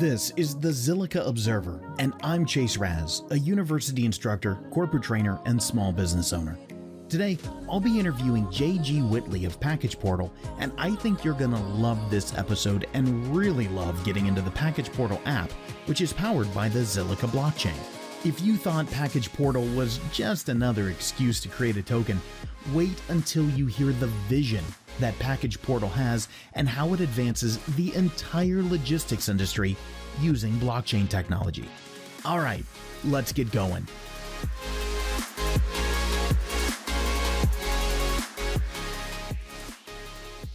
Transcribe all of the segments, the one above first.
This is the Zilliqa Observer, and I'm Chase Raz, a university instructor, corporate trainer, and small business owner. Today, I'll be interviewing JG Whitley of PackagePortal, and I think you're going to love this episode and really love getting into the PackagePortal app, which is powered by the Zilliqa blockchain. If you thought PackagePortal was just another excuse to create a token, wait until you hear the vision that PackagePortal has and how it advances the entire logistics industry using blockchain technology. All right, let's get going.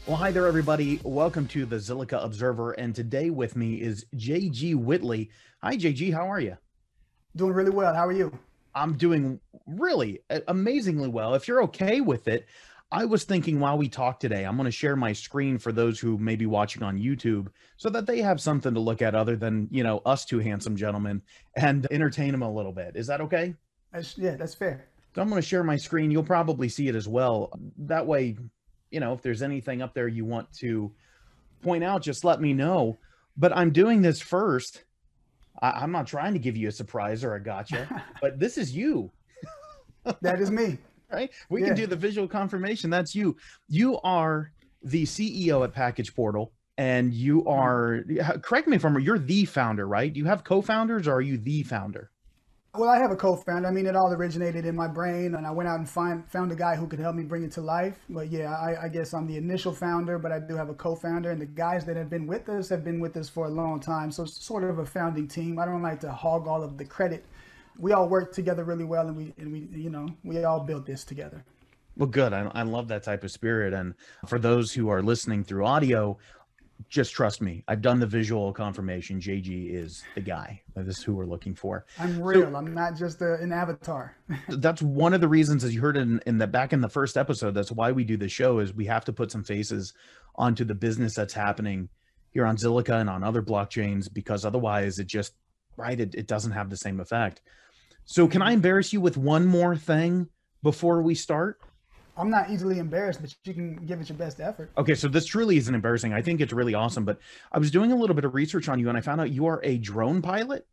Well, hi there, everybody. Welcome to the Zilliqa Observer. And today with me is JG Whitley. Hi, JG. How are you? Doing really well. How are you? I'm doing really amazingly well. If you're okay with it, I was thinking while we talk today, I'm going to share my screen for those who may be watching on YouTube so that they have something to look at other than, you know, us two handsome gentlemen and entertain them a little bit. Is that okay? That's, yeah, that's fair. So I'm going to share my screen. You'll probably see it as well. That way, you know, if there's anything up there you want to point out, just let me know. But I'm doing this first. I, am not trying to give you a surprise or a gotcha, but this is you. that is me right? We yeah. can do the visual confirmation. That's you. You are the CEO at PackagePortal, and you mm-hmm. are. Correct me if I'm wrong. You're the founder, right? Do you have co-founders, or are you the founder? Well, I have a co-founder. I mean, it all originated in my brain, and I went out and find found a guy who could help me bring it to life. But yeah, I, I guess I'm the initial founder, but I do have a co-founder, and the guys that have been with us have been with us for a long time. So it's sort of a founding team. I don't like to hog all of the credit we all work together really well, and we and we you know we all built this together. Well, good. I, I love that type of spirit. And for those who are listening through audio, just trust me. I've done the visual confirmation. JG is the guy. This is who we're looking for. I'm real. So, I'm not just a, an avatar. that's one of the reasons, as you heard in, in the back in the first episode, that's why we do the show is we have to put some faces onto the business that's happening here on Zilliqa and on other blockchains because otherwise it just right it, it doesn't have the same effect. So can I embarrass you with one more thing before we start? I'm not easily embarrassed, but you can give it your best effort. Okay, so this truly isn't embarrassing. I think it's really awesome. But I was doing a little bit of research on you, and I found out you are a drone pilot.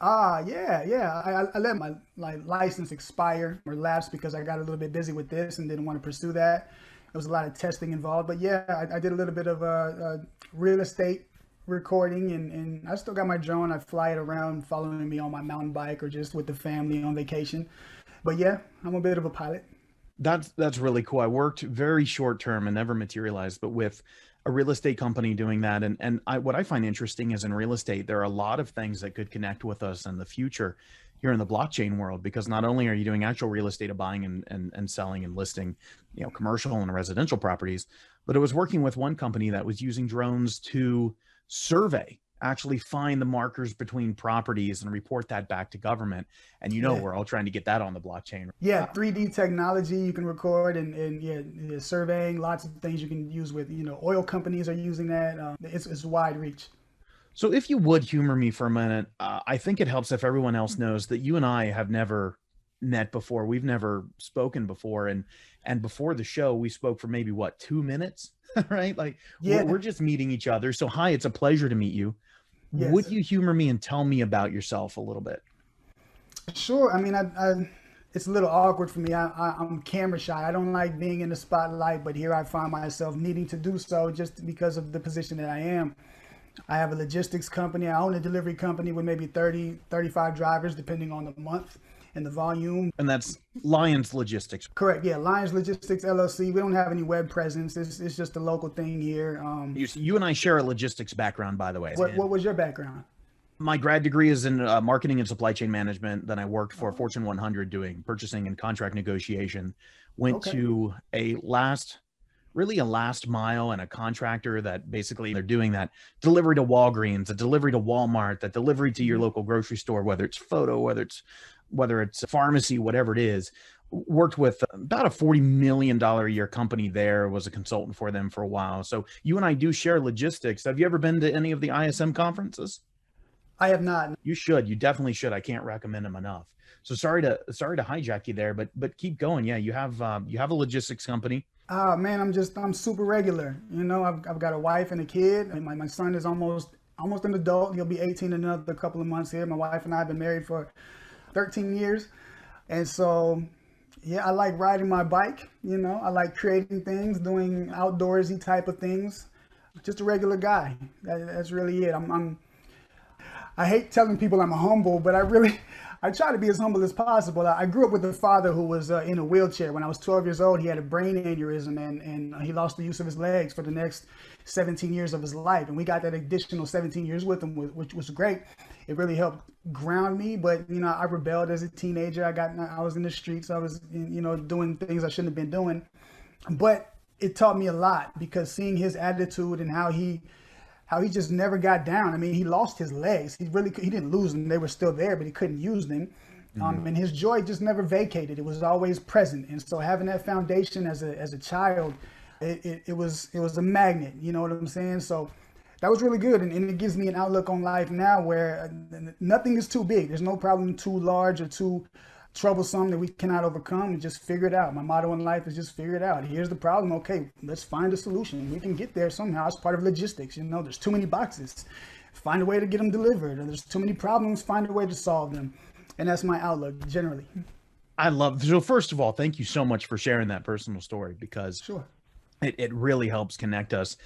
Ah, yeah, yeah. I, I let my, my license expire or lapse because I got a little bit busy with this and didn't want to pursue that. There was a lot of testing involved, but yeah, I, I did a little bit of uh, uh, real estate recording and, and I still got my drone. I fly it around following me on my mountain bike or just with the family on vacation. But yeah, I'm a bit of a pilot. That's that's really cool. I worked very short term and never materialized, but with a real estate company doing that and and I, what I find interesting is in real estate there are a lot of things that could connect with us in the future here in the blockchain world because not only are you doing actual real estate of buying and, and, and selling and listing you know commercial and residential properties but it was working with one company that was using drones to survey actually find the markers between properties and report that back to government. And you know yeah. we're all trying to get that on the blockchain. Yeah 3d technology you can record and, and yeah, surveying lots of things you can use with you know oil companies are using that. Um, it's, it's wide reach. So if you would humor me for a minute uh, i think it helps if everyone else knows that you and i have never met before we've never spoken before and and before the show we spoke for maybe what two minutes right? Like yeah. we're, we're, just meeting each other. So hi, it's a pleasure to meet you. Yes. Would you humor me and tell me about yourself a little bit? Sure. I mean, I, I it's a little awkward for me. I, I, am camera shy. I don't like being in the spotlight, but here I find myself needing to do so just because of the position that I am. I have a logistics company. I own a delivery company with maybe 30, 35 drivers, depending on the month and the volume. And that's Lions Logistics. Correct. Yeah, Lions Logistics LLC. We don't have any web presence. It's, it's just a local thing here. Um, you, you and I share a logistics background, by the way. What, what was your background? My grad degree is in uh, marketing and supply chain management. Then I worked for oh. Fortune 100 doing purchasing and contract negotiation. Went okay. to a last really a last mile and a contractor that basically they're doing that delivery to Walgreens, a delivery to Walmart, that delivery to your mm-hmm. local grocery store, whether it's photo, whether it's whether it's a pharmacy, whatever it is, worked with about a $40 million a year company there, was a consultant for them for a while. So you and I do share logistics. Have you ever been to any of the ISM conferences? I have not. You should. You definitely should. I can't recommend them enough. So sorry to sorry to hijack you there, but but keep going. Yeah, you have um, you have a logistics company. Oh man, I'm just I'm super regular. You know, I've I've got a wife and a kid, and my, my son is almost almost an adult. He'll be 18 in another couple of months here. My wife and I have been married for 13 years. And so, yeah, I like riding my bike. You know, I like creating things, doing outdoorsy type of things. Just a regular guy. That, that's really it. I'm, I'm, I hate telling people I'm humble, but I really, I try to be as humble as possible. I grew up with a father who was uh, in a wheelchair. When I was 12 years old, he had a brain aneurysm and, and he lost the use of his legs for the next 17 years of his life. And we got that additional 17 years with him, which was great. It really helped ground me. But, you know, I rebelled as a teenager. I got, I was in the streets. I was, you know, doing things I shouldn't have been doing. But it taught me a lot because seeing his attitude and how he, how he just never got down. I mean, he lost his legs. He really he didn't lose them; they were still there, but he couldn't use them. Um, mm-hmm. Um, and his joy just never vacated. It was always present. And so having that foundation as a as a child, it, it, it was it was a magnet. You know what I'm saying? So that was really good, and, and it gives me an outlook on life now where uh, nothing is too big. There's no problem too large or too troublesome that we cannot overcome and just figure it out. My motto in life is just figure it out. Here's the problem. Okay, let's find a solution. We can get there somehow. It's part of logistics. You know, there's too many boxes. Find a way to get them delivered. Or there's too many problems. Find a way to solve them. And that's my outlook generally. I love. So first of all, thank you so much for sharing that personal story because sure. it, it really helps connect us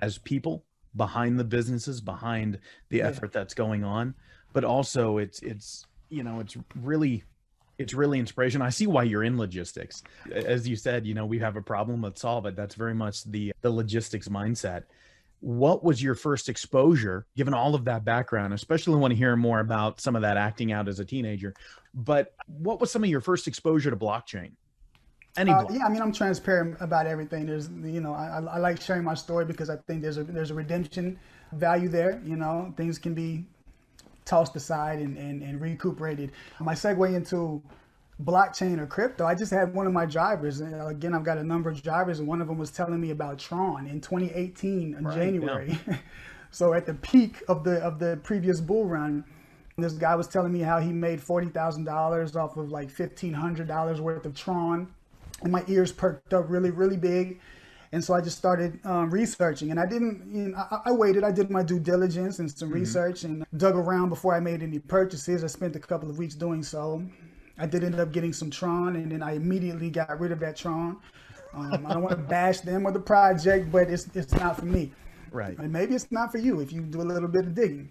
as people behind the businesses, behind the yeah. effort that's going on. But also it's it's you know, it's really it's really inspiration. I see why you're in logistics. As you said, you know, we have a problem, let's solve it. That's very much the the logistics mindset. What was your first exposure, given all of that background? Especially want to hear more about some of that acting out as a teenager. But what was some of your first exposure to blockchain? Any uh, yeah, I mean, I'm transparent about everything. There's, you know, I, I like sharing my story because I think there's a there's a redemption value there. You know, things can be tossed aside and, and, and recuperated. My segue into blockchain or crypto, I just had one of my drivers. And again, I've got a number of drivers, and one of them was telling me about Tron in 2018 in right, January. Yeah. so at the peak of the of the previous bull run, this guy was telling me how he made forty thousand dollars off of like fifteen hundred dollars worth of Tron, and my ears perked up really really big. And so I just started um, researching, and I didn't. You know, I, I, waited. I did my due diligence and some mm-hmm. research, and dug around before I made any purchases. I spent a couple of weeks doing so. I did end up getting some Tron, and then I immediately got rid of that Tron. Um, I don't want to bash them or the project, but it's it's not for me. Right. And maybe it's not for you if you do a little bit of digging.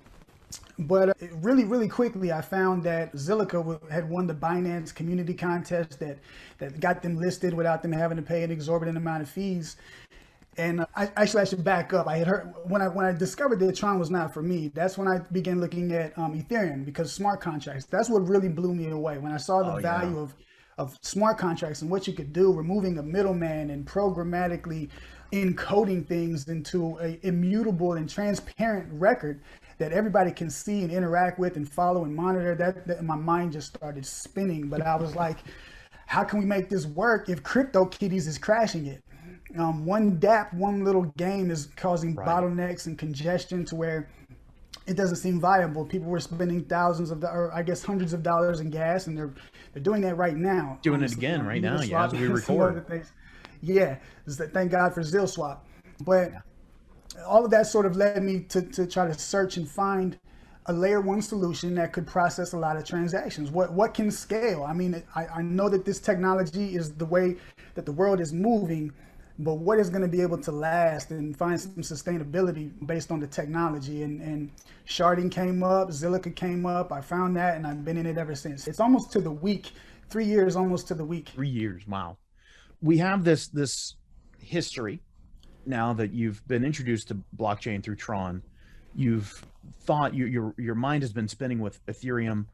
But uh, really, really quickly, I found that Zilliqa had won the Binance community contest that, that got them listed without them having to pay an exorbitant amount of fees. And uh, I, actually, I should back up. I had heard when I when I discovered that Tron was not for me. That's when I began looking at um, Ethereum because smart contracts. That's what really blew me away when I saw the oh, value yeah. of of smart contracts and what you could do, removing a middleman and programmatically encoding things into a immutable and transparent record that everybody can see and interact with and follow and monitor, that, that my mind just started spinning. But I was like, how can we make this work if CryptoKitties is crashing it? Um, one dApp, one little game is causing right. bottlenecks and congestion to where it doesn't seem viable. People were spending thousands of, or I guess hundreds of dollars in gas, and they're they're doing that right now. Doing um, it again right now, yeah, as we record. Yeah, thank God for ZilSwap. But all of that sort of led me to, to try to search and find a layer one solution that could process a lot of transactions. What what can scale? I mean, I, I know that this technology is the way that the world is moving, but what is going to be able to last and find some sustainability based on the technology? And, and sharding came up, Zilliqa came up. I found that, and I've been in it ever since. It's almost to the week, three years almost to the week. Three years, wow. We have this this history now that you've been introduced to blockchain through Tron, you've thought you, your your mind has been spinning with Ethereum.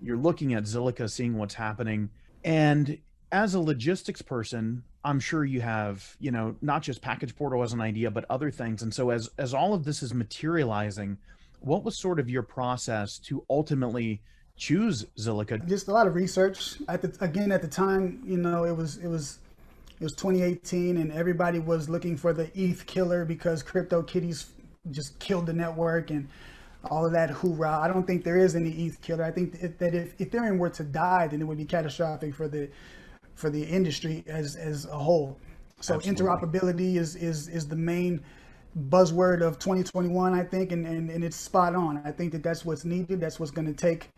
You're looking at Zilliqa, seeing what's happening, and as a logistics person, I'm sure you have you know not just PackagePortal as an idea, but other things. And so as as all of this is materializing, what was sort of your process to ultimately choose Zilliqa? Just a lot of research. At the again at the time, you know, it was it was it was 2018 and everybody was looking for the ETH killer because CryptoKitties just killed the network and all of that hoorah. I don't think there is any ETH killer. I think that if Ethereum were to die, then it would be catastrophic for the for the industry as as a whole. So Absolutely. interoperability is is is the main buzzword of 2021, I think, and, and, and it's spot on. I think that that's what's needed. That's what's going to take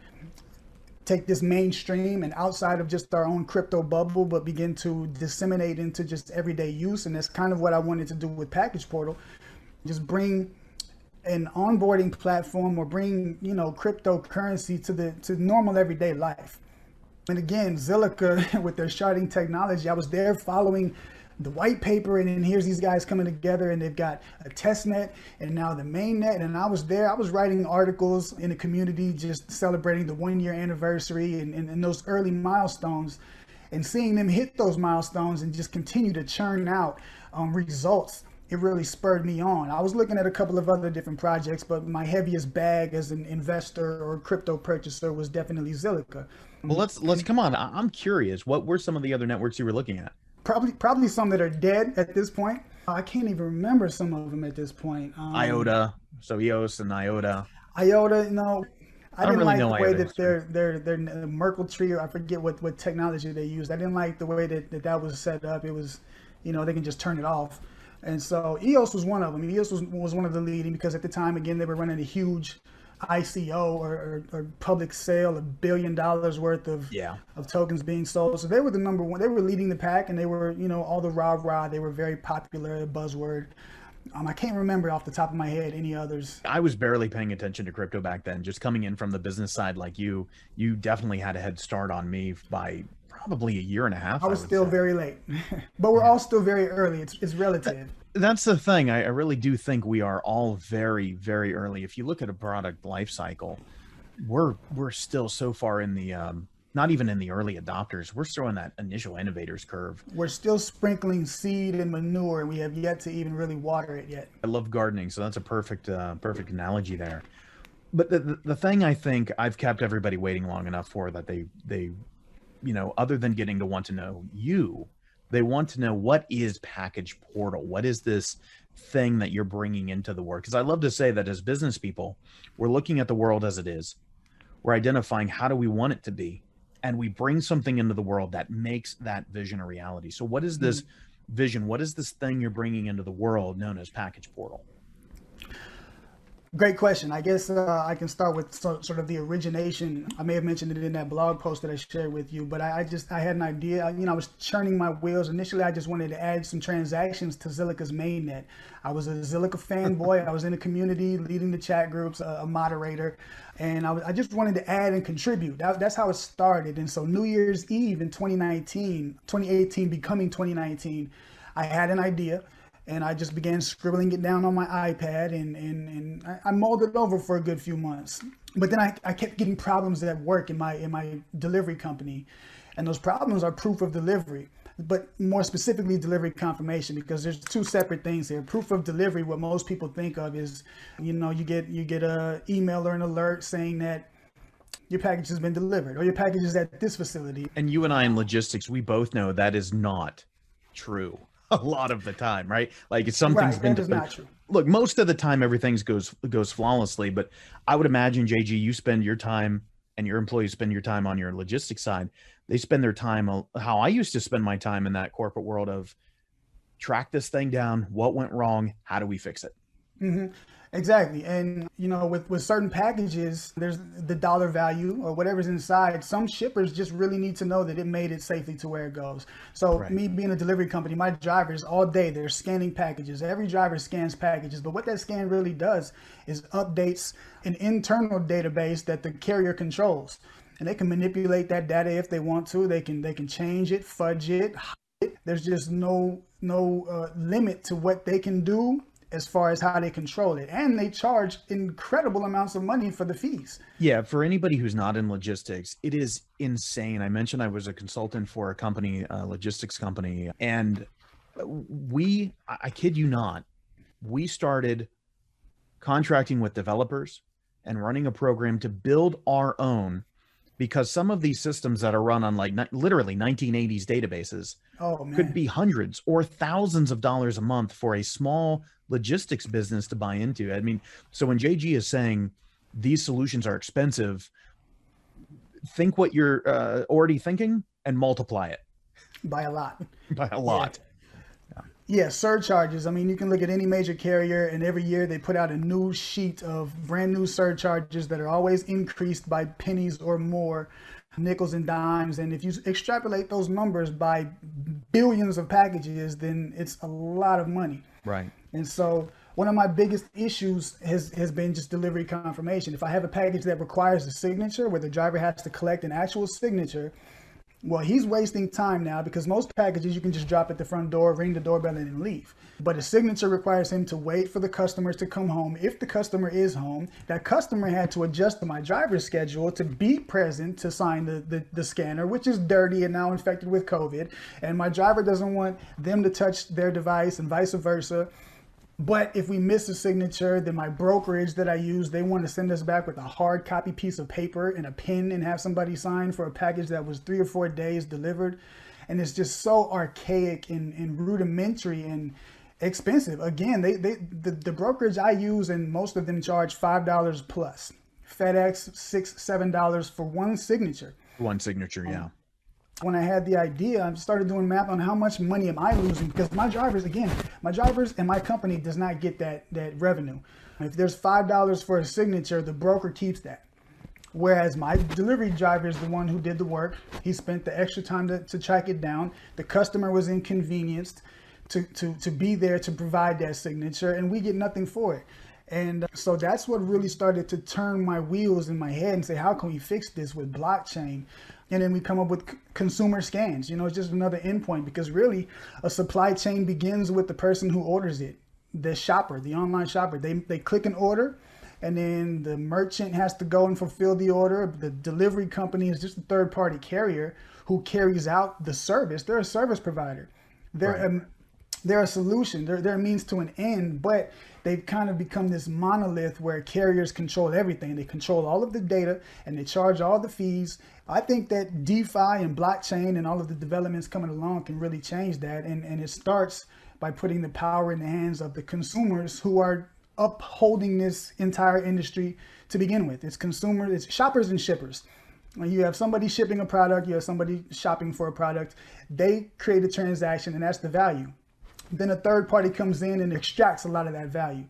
take this mainstream and outside of just our own crypto bubble, but begin to disseminate into just everyday use. And that's kind of what I wanted to do with PackagePortal. Just bring an onboarding platform or bring, you know, cryptocurrency to the to normal everyday life. And again, Zilliqa with their sharding technology, I was there following the white paper and then here's these guys coming together and they've got a test net and now the main net and i was there i was writing articles in the community just celebrating the one year anniversary and, and, and those early milestones and seeing them hit those milestones and just continue to churn out um, results it really spurred me on. I was looking at a couple of other different projects, but my heaviest bag as an investor or crypto purchaser was definitely Zilliqa. Well, let's let's come on. I'm curious. What were some of the other networks you were looking at? Probably probably some that are dead at this point. I can't even remember some of them at this point. Um, IOTA, so EOS and IOTA. IOTA, you know, I, I didn't really like the way that their their their Merkle tree, or I forget what what technology they used. I didn't like the way that, that that was set up. It was, you know, they can just turn it off. And so EOS was one of them. EOS was, was one of the leading because at the time, again, they were running a huge ICO or, or, or, public sale, a billion dollars worth of yeah. of tokens being sold. So they were the number one. They were leading the pack, and they were you know all the rah rah. They were very popular, buzzword. Um, I can't remember off the top of my head any others. I was barely paying attention to crypto back then. Just coming in from the business side, like you, you definitely had a head start on me by probably a year and a half. I was I still say. very late, but we're all still very early. It's it's relative that's the thing. I, I, really do think we are all very, very early. If you look at a product life cycle, we're we're still so far in the um, not even in the early adopters. We're still in that initial innovators curve. We're still sprinkling seed and manure, and we have yet to even really water it yet. I love gardening, so that's a perfect uh, perfect analogy there. But the, the the thing I think I've kept everybody waiting long enough for that they they, you know, other than getting to want to know you they want to know what is PackagePortal? What is this thing that you're bringing into the world? Because i love to say that as business people we're looking at the world as it is. We're identifying how do we want it to be and we bring something into the world that makes that vision a reality. So what is this mm-hmm. vision? What is this thing you're bringing into the world known as PackagePortal Great question. I guess uh, I can start with so, sort of the origination. I may have mentioned it in that blog post that I shared with you, but I, I, just I had an idea. You know, I was churning my wheels. Initially, I just wanted to add some transactions to Zilliqa's mainnet. I was a Zilliqa fanboy. I was in the community, leading the chat groups, a, a moderator, and I, I, just wanted to add and contribute. That, that's how it started. And so New Year's Eve in 2019, 2018, becoming 2019, I had an idea and I just began scribbling it down on my iPad and, and, and I, I mulled it over for a good few months. But then I, I kept getting problems at work in my in my delivery company. And those problems are proof of delivery, but more specifically delivery confirmation because there's two separate things here. Proof of delivery, what most people think of is, you know, you get you get a email or an alert saying that your package has been delivered or your package is at this facility. And you and I in logistics, we both know that is not true. a lot of the time, right? Like something's right, been true. Look, most of the time everything's goes goes flawlessly, but I would imagine JG, you spend your time and your employees spend your time on your logistics side. They spend their time how I used to spend my time in that corporate world of track this thing down, what went wrong, how do we fix it? Mm-hmm. Exactly. And, you know, with, with certain packages, there's the dollar value or whatever's inside. Some shippers just really need to know that it made it safely to where it goes. So, right. me being a delivery company, my drivers all day, they're scanning packages. Every driver scans packages. But what that scan really does is updates an internal database that the carrier controls. And they can manipulate that data if they want to. They can they can change it, fudge it. There's just no no uh, limit to what they can do as far as how they control it. And they charge incredible amounts of money for the fees. Yeah, for anybody who's not in logistics, it is insane. I mentioned I was a consultant for a company, a logistics company, and we, I kid you not, we started contracting with developers and running a program to build our own because some of these systems that are run on like literally 1980s databases oh, could be hundreds or thousands of dollars a month for a small logistics business to buy into. I mean, so when JG is saying these solutions are expensive, think what you're uh, already thinking and multiply it by a lot. by a lot. Yeah. Yeah, surcharges. I mean, you can look at any major carrier, and every year they put out a new sheet of brand new surcharges that are always increased by pennies or more, nickels and dimes. And if you extrapolate those numbers by billions of packages, then it's a lot of money. Right. And so one of my biggest issues has, has been just delivery confirmation. If I have a package that requires a signature where the driver has to collect an actual signature, well, he's wasting time now because most packages you can just drop at the front door, ring the doorbell, and then leave. But a signature requires him to wait for the customers to come home. If the customer is home, that customer had to adjust to my driver's schedule to be present to sign the, the, the scanner, which is dirty and now infected with COVID. And my driver doesn't want them to touch their device and vice versa. But if we miss a signature, then my brokerage that I use, they want to send us back with a hard copy piece of paper and a pen and have somebody sign for a package that was three or four days delivered. And it's just so archaic and, and rudimentary and expensive. Again, they, they the, the brokerage I use and most of them charge five dollars plus. FedEx six, seven dollars for one signature. One signature, yeah. Um, when I had the idea, I started doing math on how much money am I losing because my drivers, again, my drivers and my company does not get that that revenue. If there's five dollars for a signature, the broker keeps that. Whereas my delivery driver is the one who did the work. He spent the extra time to, to track it down. The customer was inconvenienced to, to, to be there to provide that signature, and we get nothing for it. And so that's what really started to turn my wheels in my head and say, how can we fix this with blockchain? And then we come up with consumer scans. You know, it's just another endpoint because really a supply chain begins with the person who orders it, the shopper, the online shopper. They they click an order, and then the merchant has to go and fulfill the order. The delivery company is just a third party carrier who carries out the service. They're a service provider. They're right. a, they're a solution. They're, they're a means to an end, but they've kind of become this monolith where carriers control everything. They control all of the data and they charge all the fees. I think that DeFi and blockchain and all of the developments coming along can really change that. And, and it starts by putting the power in the hands of the consumers who are upholding this entire industry to begin with. It's consumers, it's shoppers and shippers. When you have somebody shipping a product, you have somebody shopping for a product, they create a transaction and that's the value then a third party comes in and extracts a lot of that value.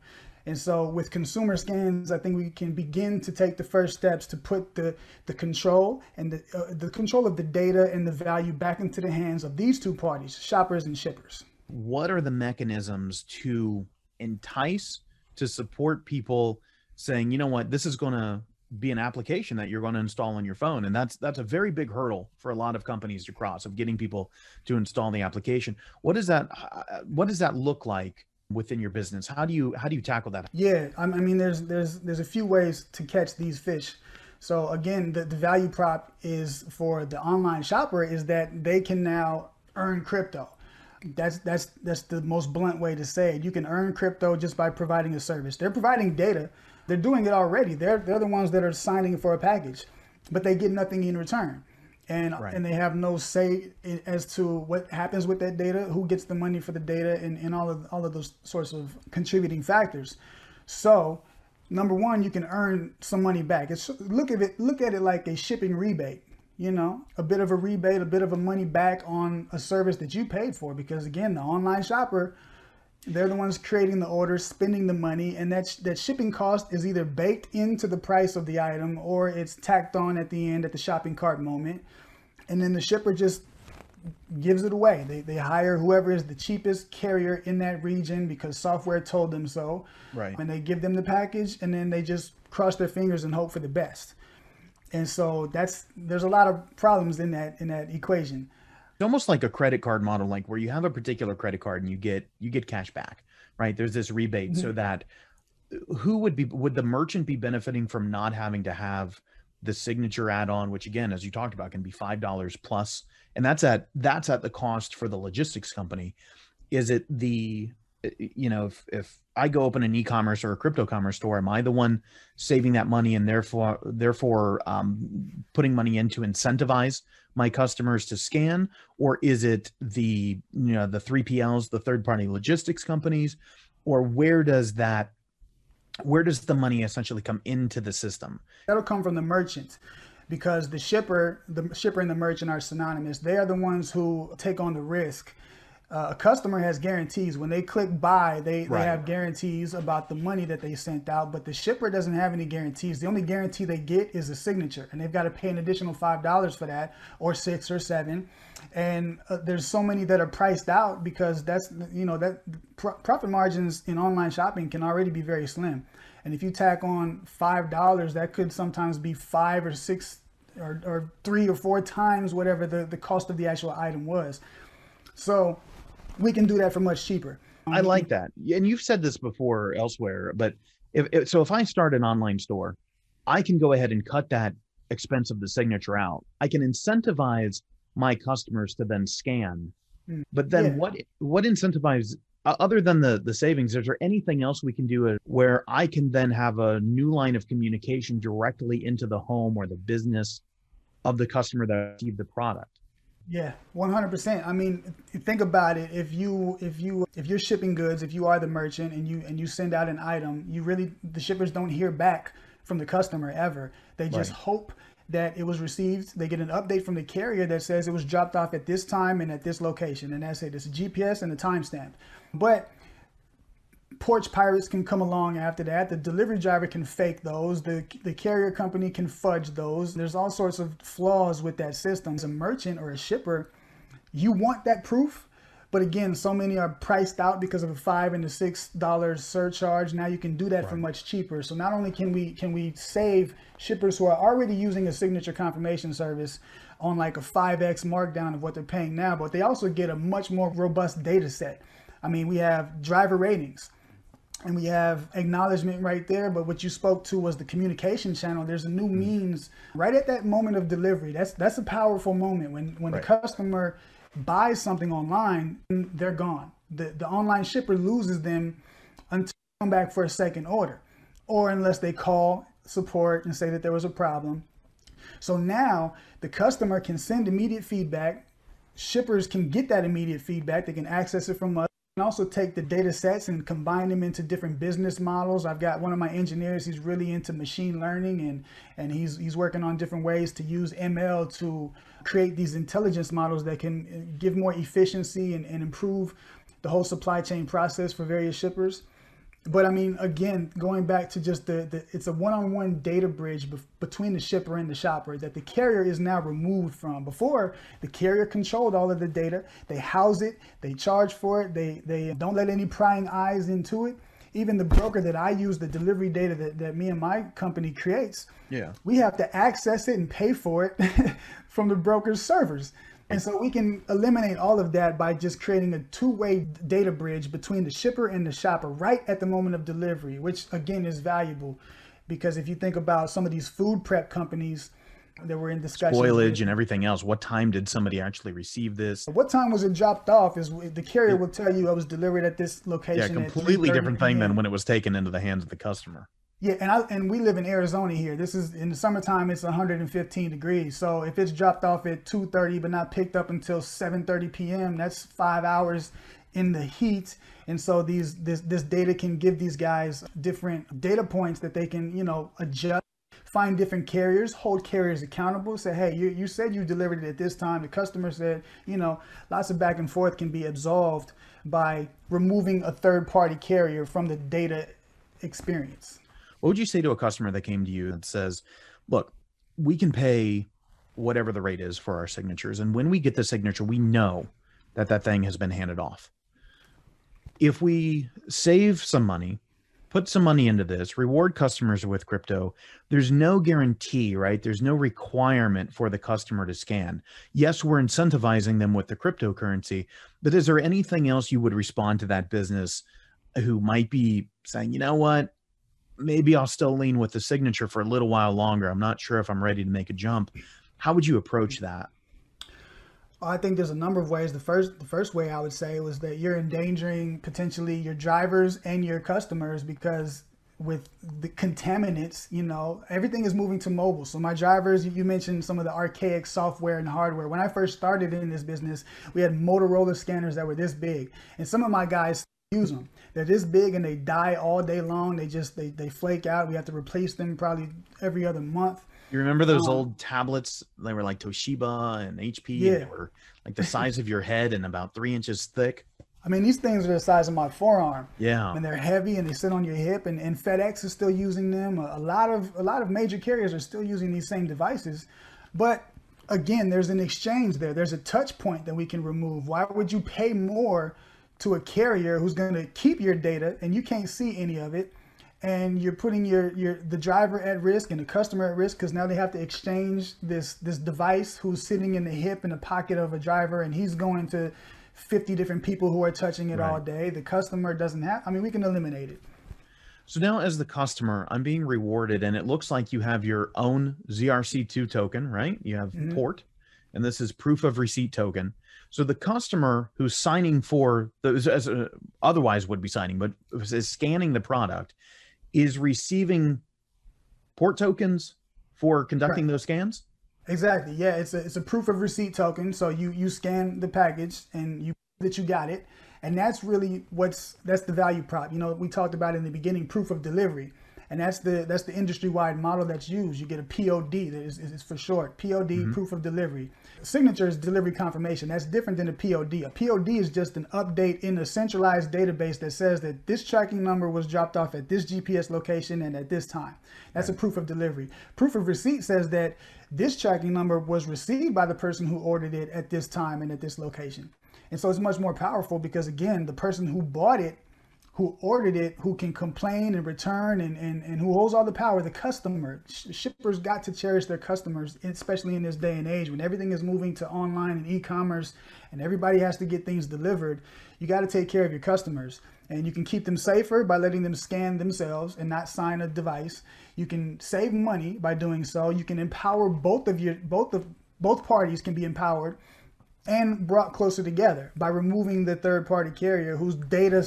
And so with consumer scans, I think we can begin to take the first steps to put the, the control and the, uh, the control of the data and the value back into the hands of these two parties, shoppers and shippers. What are the mechanisms to entice, to support people saying, you know what, this is going to be an application that you're going to install on your phone and that's that's a very big hurdle for a lot of companies to cross of getting people to install the application. What does that uh, what does that look like within your business? How do you how do you tackle that? Yeah i mean there's there's there's a few ways to catch these fish. So again the, the value prop is for the online shopper is that they can now earn crypto. That's that's that's the most blunt way to say it. You can earn crypto just by providing a service. They're providing data they're doing it already. They're they're the ones that are signing for a package, but they get nothing in return. And, right. and they have no say as to what happens with that data, who gets the money for the data, and, and all of all of those sorts of contributing factors. So, number one, you can earn some money back. It's look at it look at it like a shipping rebate you know, a bit of a rebate, a bit of a money back on a service that you paid for. Because again, the online shopper they're the ones creating the order, spending the money, and that, sh- that shipping cost is either baked into the price of the item or it's tacked on at the end at the shopping cart moment. And then the shipper just gives it away. They, they hire whoever is the cheapest carrier in that region because software told them so. Right. And they give them the package and then they just cross their fingers and hope for the best. And so that's there's a lot of problems in that in that equation almost like a credit card model like where you have a particular credit card and you get you get cash back right there's this rebate mm-hmm. so that uh, who would be would the merchant be benefiting from not having to have the signature add-on which again as you talked about can be five dollars plus and that's at that's at the cost for the logistics company is it the you know if if i go open an e-commerce or a crypto commerce store am i the one saving that money and therefore therefore um, putting money in to incentivize my customers to scan? Or is it the you know the 3pls the third party logistics companies? Or where does that where does the money essentially come into the system? That'll come from the merchant because the shipper the shipper and the merchant are synonymous. They are the ones who take on the risk uh, a customer has guarantees. When they click buy they, right. they have guarantees about the money that they sent out but the shipper doesn't have any guarantees. The only guarantee they get is a signature and they've got to pay an additional five dollars for that or six or seven. And uh, there's so many that are priced out because that's you know that pr- profit margins in online shopping can already be very slim. And if you tack on five dollars that could sometimes be five or six or, or three or four times whatever the, the cost of the actual item was. So we can do that for much cheaper. I like that. And you've said this before elsewhere, but if, if, so if I start an online store, I can go ahead and cut that expense of the signature out. I can incentivize my customers to then scan. Hmm. But then yeah. what what incentivizes other than the the savings is there anything else we can do uh, where I can then have a new line of communication directly into the home or the business of the customer that received the product? Yeah, one hundred percent. I mean, think about it. If you if you if you're shipping goods, if you are the merchant and you and you send out an item, you really the shippers don't hear back from the customer ever. They just right. hope that it was received. They get an update from the carrier that says it was dropped off at this time and at this location, and that's it. It's a GPS and a timestamp. But porch pirates can come along after that. The delivery driver can fake those. The, the carrier company can fudge those. There's all sorts of flaws with that system. As a merchant or a shipper, you want that proof. But again, so many are priced out because of a five and a six dollars surcharge. Now you can do that right. for much cheaper. So not only can we can we save shippers who are already using a signature confirmation service on like a 5x markdown of what they're paying now, but they also get a much more robust data set. I mean, we have driver ratings and we have acknowledgement right there but what you spoke to was the communication channel. There's a new mm. means right at that moment of delivery. That's that's a powerful moment when when right. the customer buys something online they're gone. The the online shipper loses them until they come back for a second order or unless they call support and say that there was a problem. So now the customer can send immediate feedback. Shippers can get that immediate feedback. They can access it from us also take the data sets and combine them into different business models. I've got one of my engineers, he's really into machine learning and, and he's, he's working on different ways to use ML to create these intelligence models that can uh, give more efficiency and, and improve the whole supply chain process for various shippers but I mean, again, going back to just the, the it's a one-on-one data bridge between the shipper and the shopper that the carrier is now removed from. Before, the carrier controlled all of the data. They house it, they charge for it, they they don't let any prying eyes into it. Even the broker that I use, the delivery data that, that me and my company creates, yeah, we have to access it and pay for it from the broker's servers. And so we can eliminate all of that by just creating a two-way data bridge between the shipper and the shopper right at the moment of delivery, which again is valuable. Because if you think about some of these food prep companies that were in discussion spoilage and everything else what time did somebody actually receive this? What time was it dropped off is the carrier will tell you i was delivered at this location yeah completely different thing than when it was taken into the hands of the customer yeah, and I and we live in Arizona here. This is in the summertime. It's 115 degrees. So if it's dropped off at 2:30 but not picked up until 7:30 p.m., that's five hours in the heat. And so these this this data can give these guys different data points that they can you know adjust. Find different carriers, hold carriers accountable. Say, hey, you, you said you delivered it at this time. The customer said, you know, lots of back and forth can be absolved by removing a third party carrier from the data experience. What would you say to a customer that came to you and says, look, we can pay whatever the rate is for our signatures. And when we get the signature, we know that that thing has been handed off. If we save some money, put some money into this, reward customers with crypto, there's no guarantee, right? There's no requirement for the customer to scan. Yes, we're incentivizing them with the cryptocurrency, but is there anything else you would respond to that business who might be saying, you know what? Maybe I'll still lean with the signature for a little while longer. I'm not sure if I'm ready to make a jump. How would you approach that? I think there's a number of ways. The first, the first way I would say was that you're endangering potentially your drivers and your customers because with the contaminants, you know, everything is moving to mobile. So my drivers, you mentioned some of the archaic software and hardware. When I first started in this business, we had Motorola scanners that were this big, and some of my guys use them. They're this big and they die all day long. They just they, they flake out. We have to replace them probably every other month. You remember those um, old tablets? They were like Toshiba and HP. Yeah. And they were like the size of your head and about three inches thick. I mean, these things are the size of my forearm. Yeah. And they're heavy and they sit on your hip. And, and FedEx is still using them. A, a lot of a lot of major carriers are still using these same devices. But again, there's an exchange there. There's a touch point that we can remove. Why would you pay more to a carrier who's going to keep your data and you can't see any of it? and you're putting your your the driver at risk and the customer at risk because now they have to exchange this this device who's sitting in the hip in the pocket of a driver and he's going to 50 different people who are touching it right. all day. The customer doesn't have, I mean, we can eliminate it. So now, as the customer, I'm being rewarded, and it looks like you have your own ZRC2 token, right? You have mm-hmm. port, and this is proof of receipt token. So the customer who's signing for those, as uh, otherwise would be signing, but is scanning the product, is receiving port tokens for conducting right. those scans. Exactly. Yeah, it's a it's a proof of receipt token. So you you scan the package and you that you got it, and that's really what's that's the value prop. You know, we talked about in the beginning proof of delivery, and that's the that's the industry wide model that's used. You get a POD that is, is for short. POD mm-hmm. proof of delivery. Signature is delivery confirmation. That's different than a POD. A POD is just an update in a centralized database that says that this tracking number was dropped off at this GPS location and at this time. That's right. a proof of delivery. Proof of receipt says that this tracking number was received by the person who ordered it at this time and at this location. And so it's much more powerful because, again, the person who bought it, who ordered it, who can complain and return and, and, and who holds all the power, the customer. Shippers got to cherish their customers, especially in this day and age when everything is moving to online and e commerce and everybody has to get things delivered. You got to take care of your customers and you can keep them safer by letting them scan themselves and not sign a device. You can save money by doing so. You can empower both of your both of both parties can be empowered and brought closer together by removing the third party carrier whose data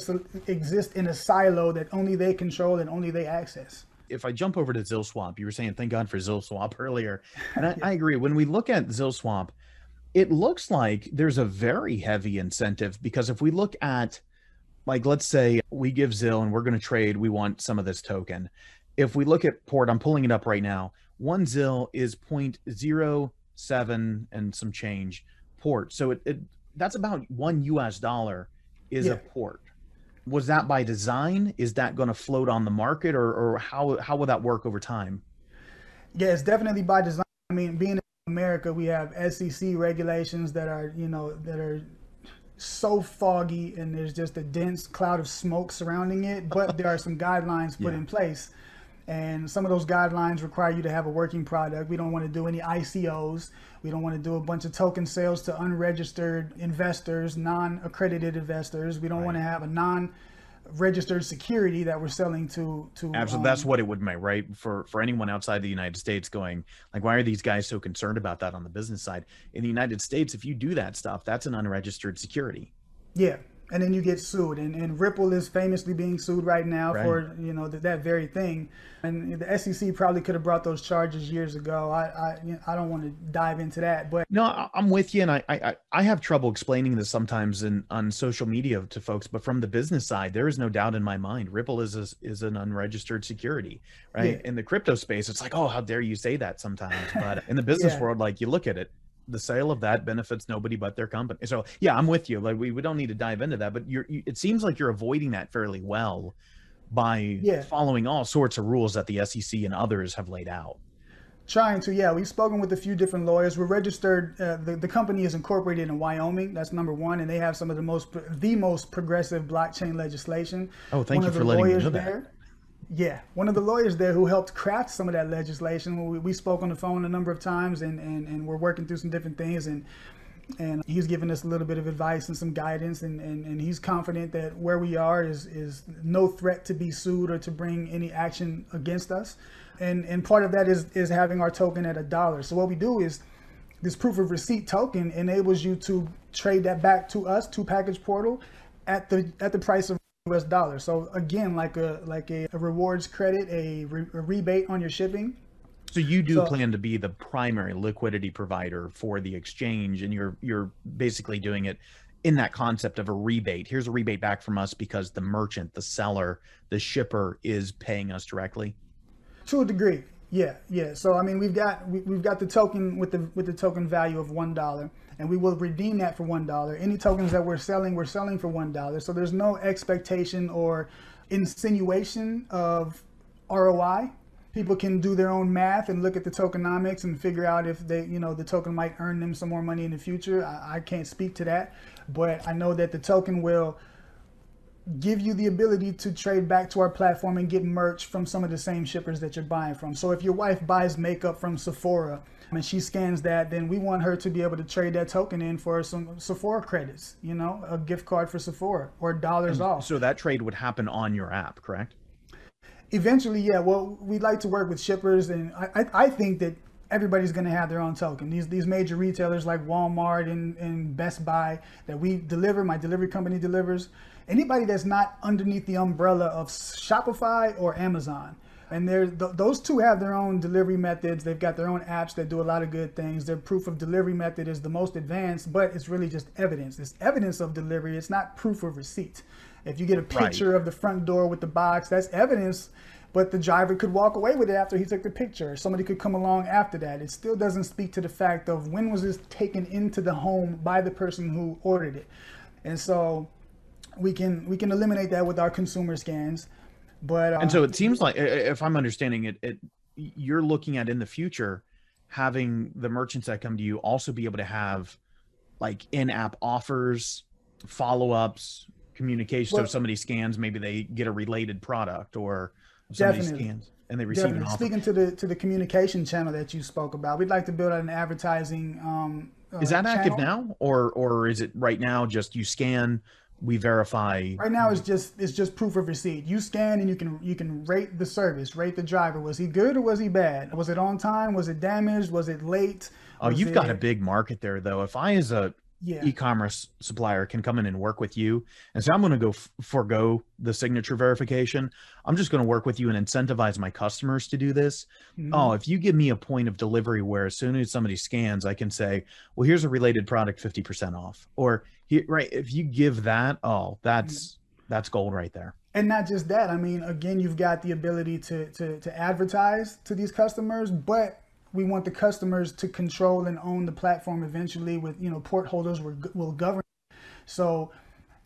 exists in a silo that only they control and only they access. If I jump over to ZilSwap, you were saying thank God for ZilSwap earlier. And I. I agree. When we look at ZilSwap, it looks like there's a very heavy incentive because if we look at like let's say we give ZIL and we're going to trade, we want some of this token. If we look at port, I'm pulling it up right now. One ZIL is 0.07 and some change port. So it, it that's about one US dollar is yeah. a port. Was that by design? Is that going to float on the market or, or how, how will that work over time? Yeah, it's definitely by design. I mean, being in America, we have SEC regulations that are, you know, that are so foggy and there's just a dense cloud of smoke surrounding it. But there are some guidelines put yeah. in place. And some of those guidelines require you to have a working product. We don't want to do any ICOs. We don't want to do a bunch of token sales to unregistered investors, non accredited investors. We don't right. want to have a non registered security that we're selling to to absolutely um, that's what it would make right for for anyone outside the united states going like why are these guys so concerned about that on the business side in the united states if you do that stuff that's an unregistered security yeah and then you get sued and, and ripple is famously being sued right now right. for you know th- that very thing and the sec probably could have brought those charges years ago i i, you know, I don't want to dive into that but no i'm with you and I, I i have trouble explaining this sometimes in on social media to folks but from the business side there is no doubt in my mind ripple is a, is an unregistered security right yeah. in the crypto space it's like oh how dare you say that sometimes but in the business yeah. world like you look at it the sale of that benefits nobody but their company. So yeah, I'm with you. Like we, we don't need to dive into that, but you're, you, it seems like you're avoiding that fairly well by yeah. following all sorts of rules that the SEC and others have laid out. Trying to, yeah. We've spoken with a few different lawyers. We're registered. Uh, the, the company is incorporated in Wyoming. That's number one, and they have some of the most the most progressive blockchain legislation. Oh, thank one you for letting me know that. There, yeah, one of the lawyers there who helped craft some of that legislation. We, we spoke on the phone a number of times, and, and, and we're working through some different things. And and he's giving us a little bit of advice and some guidance. And, and, and he's confident that where we are is is no threat to be sued or to bring any action against us. And and part of that is is having our token at a dollar. So what we do is this proof of receipt token enables you to trade that back to us to PackagePortal at the at the price of US dollars. So again, like a like a, a rewards credit, a, re, a, rebate on your shipping. So you do so, plan to be the primary liquidity provider for the exchange, and you're you're basically doing it in that concept of a rebate. Here's a rebate back from us because the merchant, the seller, the shipper is paying us directly. To a degree, Yeah, yeah. So I mean, we've got we, we've got the token with the with the token value of one dollar, and we will redeem that for one dollar. Any tokens that we're selling, we're selling for one dollar. So there's no expectation or insinuation of ROI. People can do their own math and look at the tokenomics and figure out if they, you know, the token might earn them some more money in the future. I, I can't speak to that, but I know that the token will give you the ability to trade back to our platform and get merch from some of the same shippers that you're buying from. So if your wife buys makeup from Sephora and she scans that, then we want her to be able to trade that token in for some Sephora credits, you know, a gift card for Sephora or dollars And off. So that trade would happen on your app, correct? Eventually, yeah. Well, we'd like to work with shippers, and I, I, I think that everybody's going to have their own token. These these major retailers like Walmart and, and Best Buy that we deliver, my delivery company delivers. Anybody that's not underneath the umbrella of Shopify or Amazon. And th- those two have their own delivery methods. They've got their own apps that do a lot of good things. Their proof of delivery method is the most advanced, but it's really just evidence. It's evidence of delivery. It's not proof of receipt. If you get a Right. picture of the front door with the box, that's evidence. But the driver could walk away with it after he took the picture. Somebody could come along after that. It still doesn't speak to the fact of when was this taken into the home by the person who ordered it. And so we can we can eliminate that with our consumer scans. But uh, And so it seems like, if I'm understanding it, it you're looking at in the future having the merchants that come to you also be able to have like in-app offers, follow-ups, communication. so if somebody scans, maybe they get a related product, or somebody Definitely. scans and they receive an Definitely. offer. Speaking to the to the communication channel that you spoke about, we'd like to build out an advertising. Um, Is uh, that active channel. now, or or is it right now? Just you scan, we verify. Right now, it's just it's just proof of receipt. You scan and you can you can rate the service, rate the driver. Was he good or was he bad? Was it on time? Was it damaged? Was it late? Oh, Was you've got a big market there, though. If I, as a yeah. e-commerce supplier can come in and work with you and say i'm going to go f- forego the signature verification i'm just going to work with you and incentivize my customers to do this Mhm. oh if you give me a point of delivery where as soon as somebody scans i can say well here's a related product 50% off or here right if you give that oh that's that's gold right there And not just that, I mean, again, you've got the ability to, to, to advertise to these customers, but we want the customers to control and own the platform eventually with, you know, port holders will, will govern. So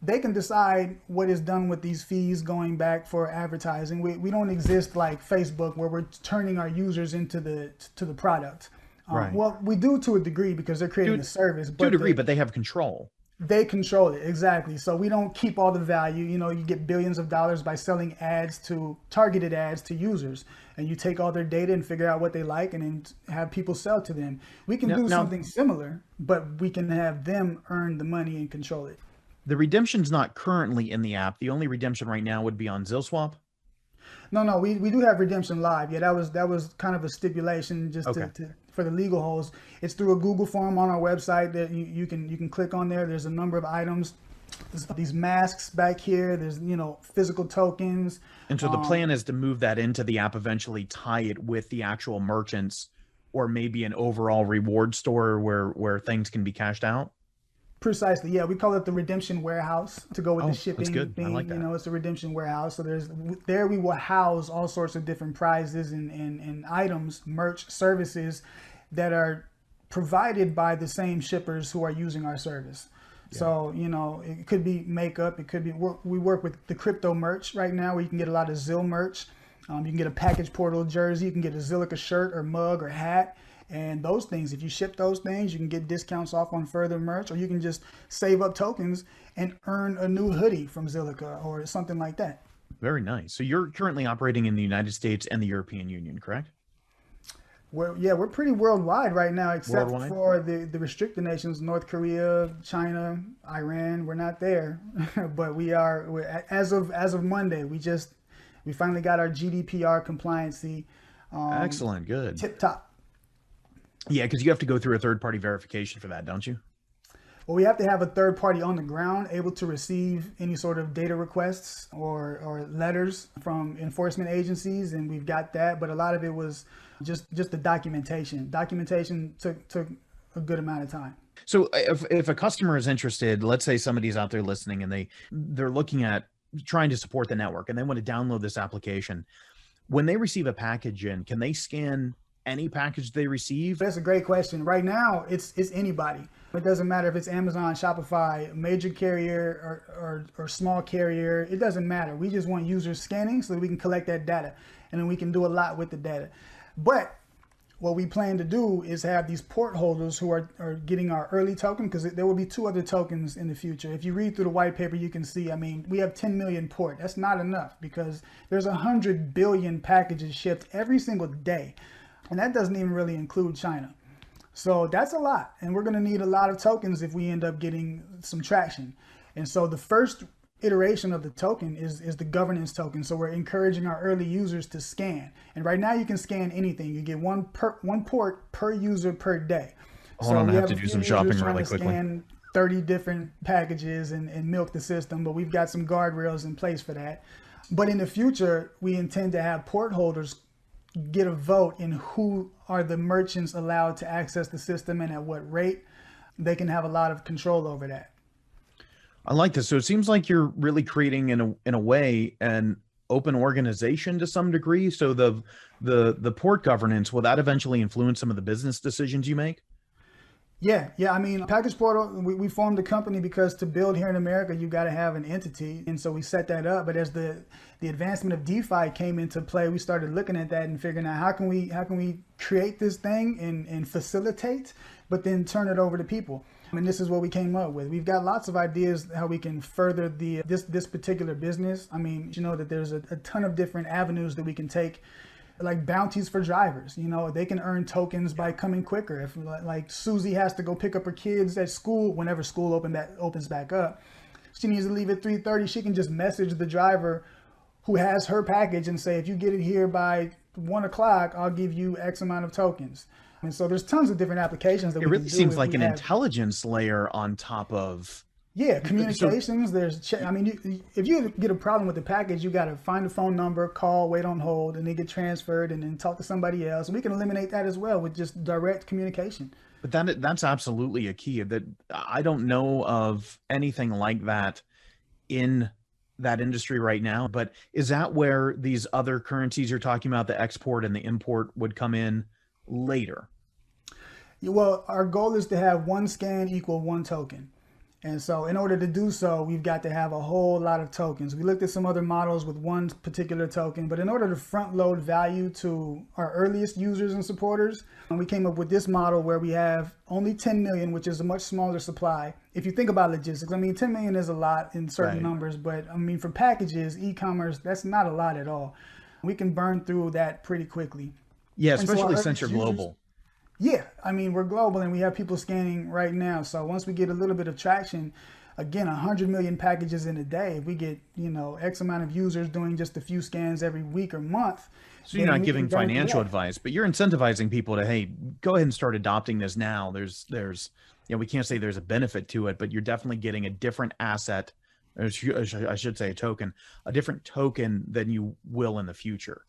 they can decide what is done with these fees going back for advertising. We, we don't exist like Facebook where we're turning our users into the to the product. Um, Right. Well, we do to a degree because they're creating To- a service. to a degree but they have control they control it exactly. So we don't keep all the value you know you get billions of dollars by selling ads to targeted ads to users and you take all their data and figure out what they like and then have people sell to them. We can Now- do now- something similar but we can have them earn the money and control it. The redemption's not currently in the app. The only redemption right now would be on ZilSwap? No no we, we do have redemption live. Yeah that was that was kind of a stipulation just Okay. to, to for the legal holes it's through a google form on our website that you, you can you can click on there. There's a number of items. There's these masks back here. There's you know physical tokens. And so the Um, plan is to move that into the app eventually, tie it with the actual merchants, or maybe an overall reward store where where things can be cashed out. Precisely, yeah. We call it the redemption warehouse to go with Oh, the that's shipping good. I thing. like You know, it's a redemption warehouse. So there's there we will house all sorts of different prizes and, and, and items, merch, services that are provided by the same shippers who are using our service. So you know, it could be makeup. It could be work, we work with the crypto merch right now, where you can get a lot of ZIL merch. Um, you can get a PackagePortal jersey. You can get a Zilliqa shirt or mug or hat. And those things, if you ship those things, you can get discounts off on further merch, or you can just save up tokens and earn a new hoodie from Zilliqa or something like that. Very nice. So you're currently operating in the United States and the European Union, correct? We're, yeah, we're pretty worldwide right now, except Worldwide? for the, the restricted nations, North Korea, China, Iran. We're not there, but we are. We're, as of as of Monday, we just we finally got our GDPR compliancy um, Excellent. Good. tip top. Yeah, because you have to go through a third party verification for that, don't you? Well, we have to have a third party on the ground able to receive any sort of data requests or, or letters from enforcement agencies, and we've got that. But a lot of it was just just the documentation. Documentation took took a good amount of time. So uh, if, if a customer is interested, let's say somebody's out there listening and they they're looking at trying to support the network and they want to download this application, when they receive a package in, can they scan any package they receive? That's a great question. Right now, it's it's anybody. It doesn't matter if it's Amazon, Shopify, major carrier, or, or, or small carrier. It doesn't matter. We just want users scanning so that we can collect that data, and then we can do a lot with the data. But what we plan to do is have these port holders who are, are getting our early token because there will be two other tokens in the future. If you read through the white paper, you can see, I mean, we have 10 million port. That's not enough because there's 100 billion packages shipped every single day. And that doesn't even really include China. So that's a lot. And we're going to need a lot of tokens if we end up getting some traction. And so the first iteration of the token is, is the governance token. So we're encouraging our early users to scan. And right now you can scan anything. You get one per one port per user per day. Hold so on, I have, have to do some shopping really quickly. Scan 30 different packages and, and milk the system, but we've got some guardrails in place for that. But in the future, we intend to have port holders get a vote in who are the merchants allowed to access the system and at what rate. They can have a lot of control over that. I like this. So it seems like you're really creating in a in a way an open organization to some degree. So the the the port governance will that eventually influence some of the business decisions you make? Yeah, yeah. I mean, PackagePortal, we, we formed a company because to build here in America, you got to have an entity, and so we set that up. But as the the advancement of DeFi came into play, we started looking at that and figuring out how can we how can we create this thing and and facilitate, but then turn it over to people. And this is what we came up with. We've got lots of ideas how we can further the this this particular business. I mean, you know that there's a, a ton of different avenues that we can take like bounties for drivers. You know, they can earn tokens by coming quicker. If like Susie has to go pick up her kids at school whenever school open back opens back up, she needs to leave at 3:30. She can just message the driver who has her package and say, if you get it here by one o'clock, I'll give you X amount of tokens. And so there's tons of different applications that we can use. it really seems like an have. intelligence layer on top of yeah, communications. There's, I mean, you, if you get a problem with the package, you got to find a phone number, call, wait on hold, and then get transferred, and then talk to somebody else. We can eliminate that as well with just direct communication. But that that's absolutely a key. That I don't know of anything like that in that industry right now. But is that where these other currencies you're talking about, the export and the import, would come in later? Well, our goal is to have one scan equal one token. And so in order to do so, we've got to have a whole lot of tokens. We looked at some other models with one particular token, but in order to front load value to our earliest users and supporters, we came up with this model where we have only 10 million, which is a much smaller supply. If you think about logistics, I mean, 10 million is a lot in certain right. numbers, but I mean, for packages, e-commerce, that's not a lot at all. We can burn through that pretty quickly. Yeah, especially so since you're users, global. Yeah, I mean we're global and we have people scanning right now. So once we get a little bit of traction, again, 100 million packages in a day. If we get you know X amount of users doing just a few scans every week or month. So you're not giving financial advice, but you're incentivizing people to hey, go ahead and start adopting this now. There's there's you know we can't say there's a benefit to it, but you're definitely getting a different asset. I should say a token, a different token than you will in the future.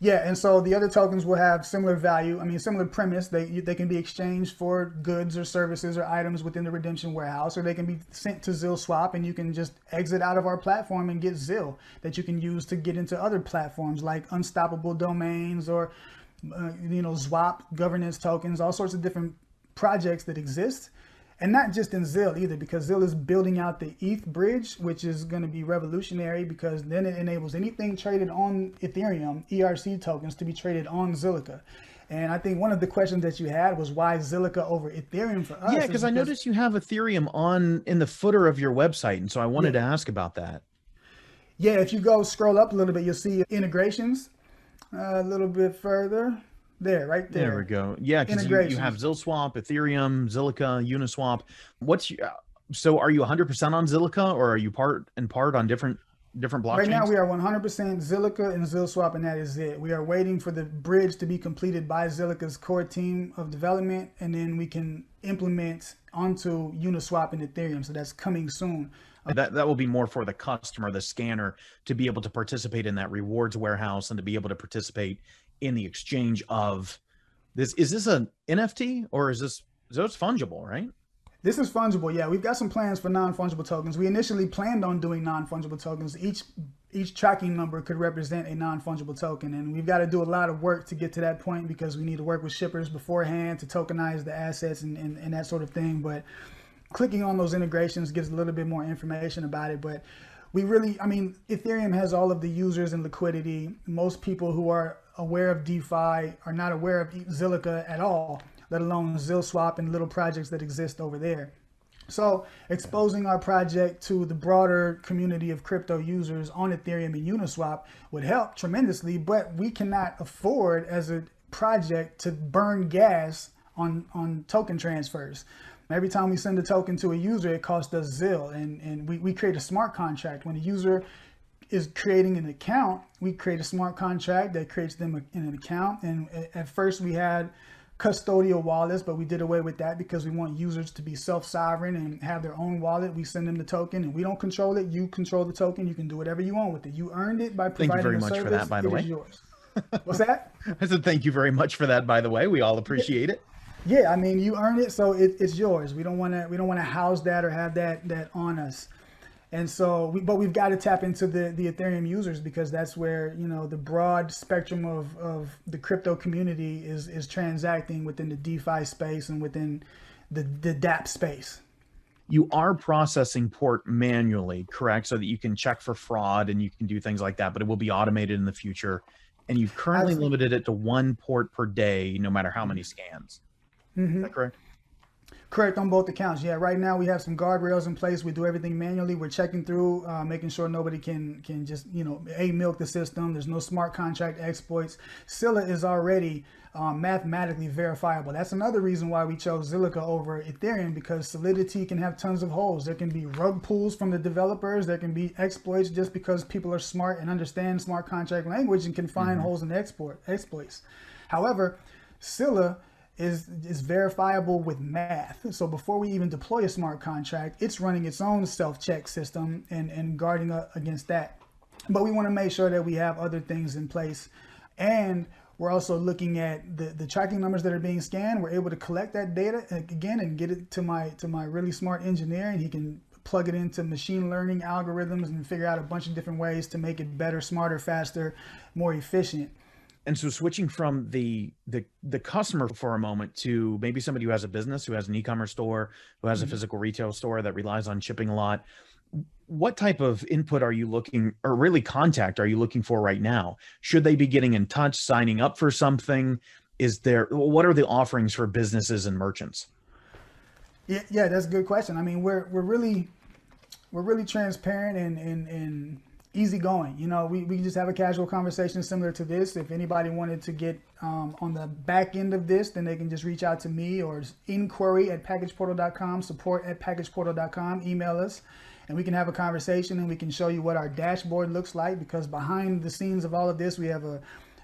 Yeah, and so the other tokens will have similar value. I mean, similar premise. They they can be exchanged for goods or services or items within the redemption warehouse, or they can be sent to ZilSwap, and you can just exit out of our platform and get ZIL that you can use to get into other platforms like Unstoppable Domains or uh, you know Zwap governance tokens, all sorts of different projects that exist and not just in ZIL either, because ZIL is building out the ETH bridge, which is going to be revolutionary because then it enables anything traded on Ethereum, ERC tokens, to be traded on Zilliqa. And I think one of the questions that you had was why Zilliqa over Ethereum for us? Yeah, because I noticed you have Ethereum on in the footer of your website, and so I wanted yeah. to ask about that. Yeah, if you go scroll up a little bit, you'll see integrations uh, a little bit further. There, right there. There we go. Yeah, because you, you, have ZilSwap, Ethereum, Zilliqa, Uniswap. What's your, uh, so? Are you 100% on Zilliqa, or are you part and part on different different blockchains? Right now, we are 100% Zilliqa and ZilSwap, and that is it. We are waiting for the bridge to be completed by Zilliqa's core team of development, and then we can implement onto Uniswap and Ethereum. So that's coming soon. That that will be more for the customer, the scanner, to be able to participate in that rewards warehouse and to be able to participate in the exchange of this. Is this an NFT or is this so it's fungible, right? This is fungible. Yeah, we've got some plans for non-fungible tokens. We initially planned on doing non-fungible tokens. Each each tracking number could represent a non-fungible token and we've got to do a lot of work to get to that point because we need to work with shippers beforehand to tokenize the assets and, and, and that sort of thing but clicking on those integrations gives a little bit more information about it but we really i mean ethereum has all of the users and liquidity most people who are aware of defi are not aware of zilliqa at all let alone zilswap and little projects that exist over there so exposing our project to the broader community of crypto users on Ethereum and Uniswap would help tremendously, but we cannot afford as a project to burn gas on, on token transfers. Every time we send a token to a user, it costs us ZIL and, and we, we create a smart contract. When a user is creating an account, we create a smart contract that creates them in an account. And at first we had custodial wallets, but we did away with that because we want users to be self-sovereign and have their own wallet. We send them the token and we don't control it. You control the token. You can do whatever you want with it. You earned it by providing Thank you very much service. for that, by the it way. yours. What's that? I said thank you very much for that, by the way. We all appreciate it. Yeah, I mean, you earned it, so it, it's yours. We don't want to we don't want to house that or have that that on us. And so, we, but we've got to tap into the, the Ethereum users because that's where you know the broad spectrum of, of the crypto community is is transacting within the DeFi space and within the the dApp space. You are processing port manually, correct? So that you can check for fraud and you can do things like that, but it will be automated in the future. And you've currently Absolutely. limited it to one port per day, no matter how many scans. Is mm-hmm. that correct? Correct on both accounts. Yeah, right now we have some guardrails in place. We do everything manually. We're checking through, uh, making sure nobody can can just you know a milk the system. There's no smart contract exploits. Scilla is already um, mathematically verifiable. That's another reason why we chose Zilliqa over Ethereum because Solidity can have tons of holes. There can be rug pulls from the developers. There can be exploits just because people are smart and understand smart contract language and can find holes in export exploits. However, Scilla is is verifiable with math. So before we even deploy a smart contract, it's running its own self-check system and, and guarding against that. But we want to make sure that we have other things in place. And we're also looking at the, the tracking numbers that are being scanned. We're able to collect that data again and get it to my to my really smart engineer and he can plug it into machine learning algorithms and figure out a bunch of different ways to make it better, smarter, faster, more efficient. And so switching from the the the customer for a moment to maybe somebody who has a business, who has an e-commerce store, who has a mm-hmm. physical retail store that relies on shipping a lot, what type of input are you looking or really contact are you looking for right now? Should they be getting in touch, signing up for something? Is there what are the offerings for businesses and merchants? Yeah, yeah, that's a good question. I mean, we're we're really we're really transparent and and, and easygoing. You know, we, we just have a casual conversation similar to this. If anybody wanted to get um, on the back end of this, then they can just reach out to me or inquiry at packageportal.com, support at packageportal.com, email us, and we can have a conversation and we can show you what our dashboard looks like because behind the scenes of all of this, we have a,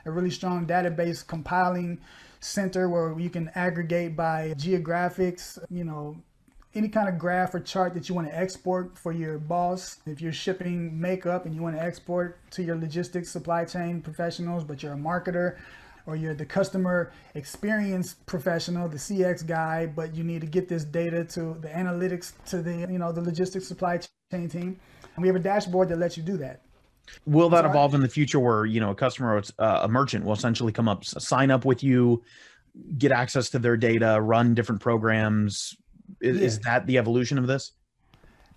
a really strong database compiling center where you can aggregate by geographics, you know, any kind of graph or chart that you want to export for your boss. If you're shipping makeup and you want to export to your logistics supply chain professionals, but you're a marketer or you're the customer experience professional, the CX guy, but you need to get this data to the analytics to the, you know, the logistics supply chain team. And we have a dashboard that lets you do that. Will that Sorry? evolve in the future where, you know, a customer or uh, a merchant will essentially come up, sign up with you, get access to their data, run different programs? Is, is that the evolution of this?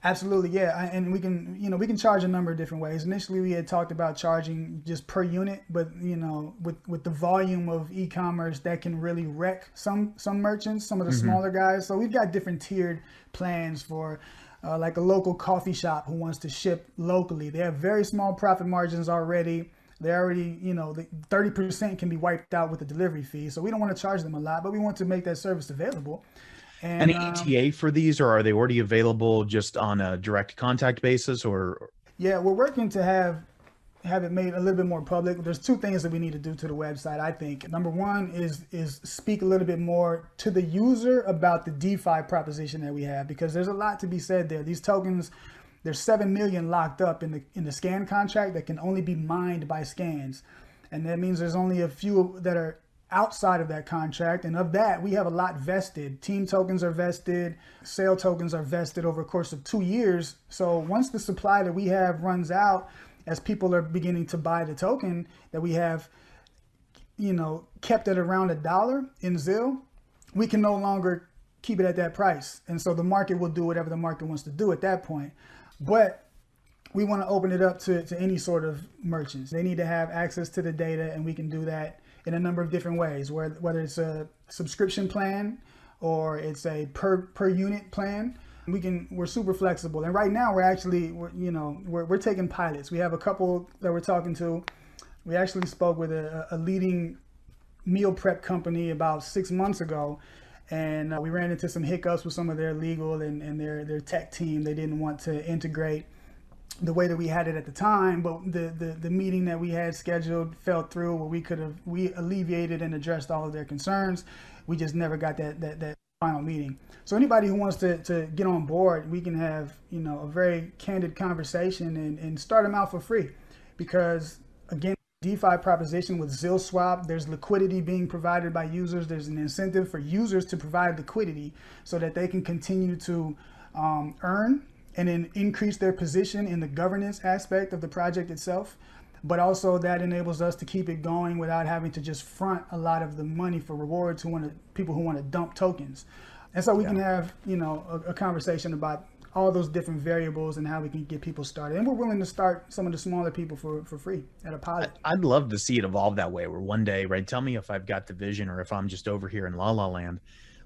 Absolutely, yeah, I- and we can, you know, we can charge a number of different ways. Initially, we had talked about charging just per unit, but you know, with with the volume of e-commerce, that can really wreck some some merchants, some of the smaller guys. So we've got different tiered plans for. Uh, like a local coffee shop who wants to ship locally, they have very small profit margins already. They already, you know, the 30% can be wiped out with the delivery fee. So we don't want to charge them a lot, but we want to make that service available. And Any um, ETA for these, or are they already available just on a direct contact basis? Or Yeah, we're working to have have it made a little bit more public. There's two things that we need to do to the website. I think number one is is speak a little bit more to the user about the DeFi proposition that we have because there's a lot to be said there. These tokens, there's seven million locked up in the in the scan contract that can only be mined by scans, and that means there's only a few that are outside of that contract and of that we have a lot vested team tokens are vested sale tokens are vested over a course of two years so once the supply that we have runs out as people are beginning to buy the token, that we have, you know, kept it around a dollar in ZIL, we can no longer keep it at that price. And so the market will do whatever the market wants to do at that point. But we want to open it up to, to any sort of merchants. They need to have access to the data, and we can do that in a number of different ways, whether it's a subscription plan or it's a per, per unit plan. We can, we're super flexible. And right now we're actually, we're, you know, we're, we're taking pilots. We have a couple that we're talking to. We actually spoke with a, a leading meal prep company about six months ago and uh, we ran into some hiccups with some of their legal and, and their, their tech team. They didn't want to integrate the way that we had it at the time, but the, the, the meeting that we had scheduled fell through where we could have we alleviated and addressed all of their concerns. We just never got that that, that final meeting. So anybody who wants to, to get on board, we can have, you know, a very candid conversation and, and start them out for free. Because again, DeFi proposition with ZilSwap. There's liquidity being provided by users. There's an incentive for users to provide liquidity so that they can continue to um, earn and then increase their position in the governance aspect of the project itself. But also that enables us to keep it going without having to just front a lot of the money for rewards who want to people who want to dump tokens. And so we yeah. can have you know a, a conversation about all those different variables and how we can get people started. And we're willing to start some of the smaller people for, for free at a pilot. I'd love to see it evolve that way where one day, right? Tell me if I've got the vision or if I'm just over here in La La Land.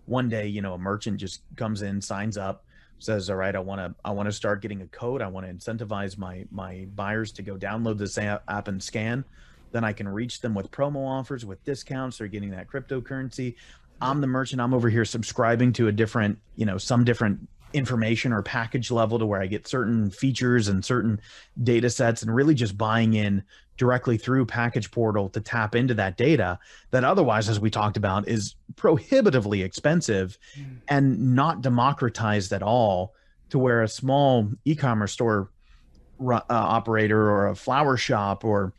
One day, you know, a merchant just comes in, signs up, says, all right, I want to, I want to start getting a code. I want to incentivize my, my buyers to go download this app and scan. Then I can reach them with promo offers, with discounts. They're getting that cryptocurrency. I'm the merchant. I'm over here subscribing to a different, you know, some different information or package level to where I get certain features and certain data sets and really just buying in directly through PackagePortal to tap into that data that otherwise as we talked about is prohibitively expensive mm. and not democratized at all to where a small e-commerce store uh, operator or a flower shop or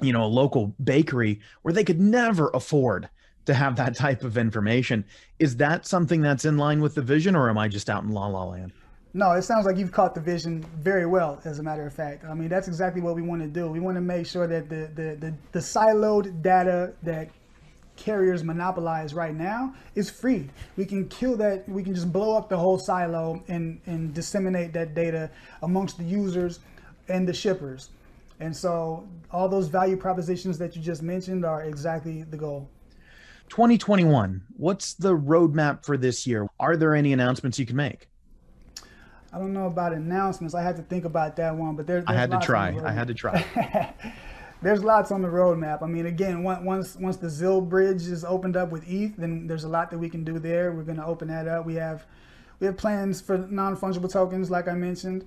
you know a local bakery where they could never afford to have that type of information. Is that something that's in line with the vision, or am I just out in la la land? No, it sounds like you've caught the vision very well, as a matter of fact. I mean, that's exactly what we want to do. We want to make sure that the, the, the, the siloed data that carriers monopolize right now is free. We can kill that, we can just blow up the whole silo and, and disseminate that data amongst the users and the shippers. And so all those value propositions that you just mentioned are exactly the goal. 2021, what's the roadmap for this year? Are there any announcements you can make? I don't know about announcements. I had to think about that one, but there, I had to try. I had to try. there's lots on the roadmap. I mean, again, once once the ZIL bridge is opened up with ETH, then there's a lot that we can do there. We're going to open that up. We have we have plans for non-fungible tokens, like I mentioned.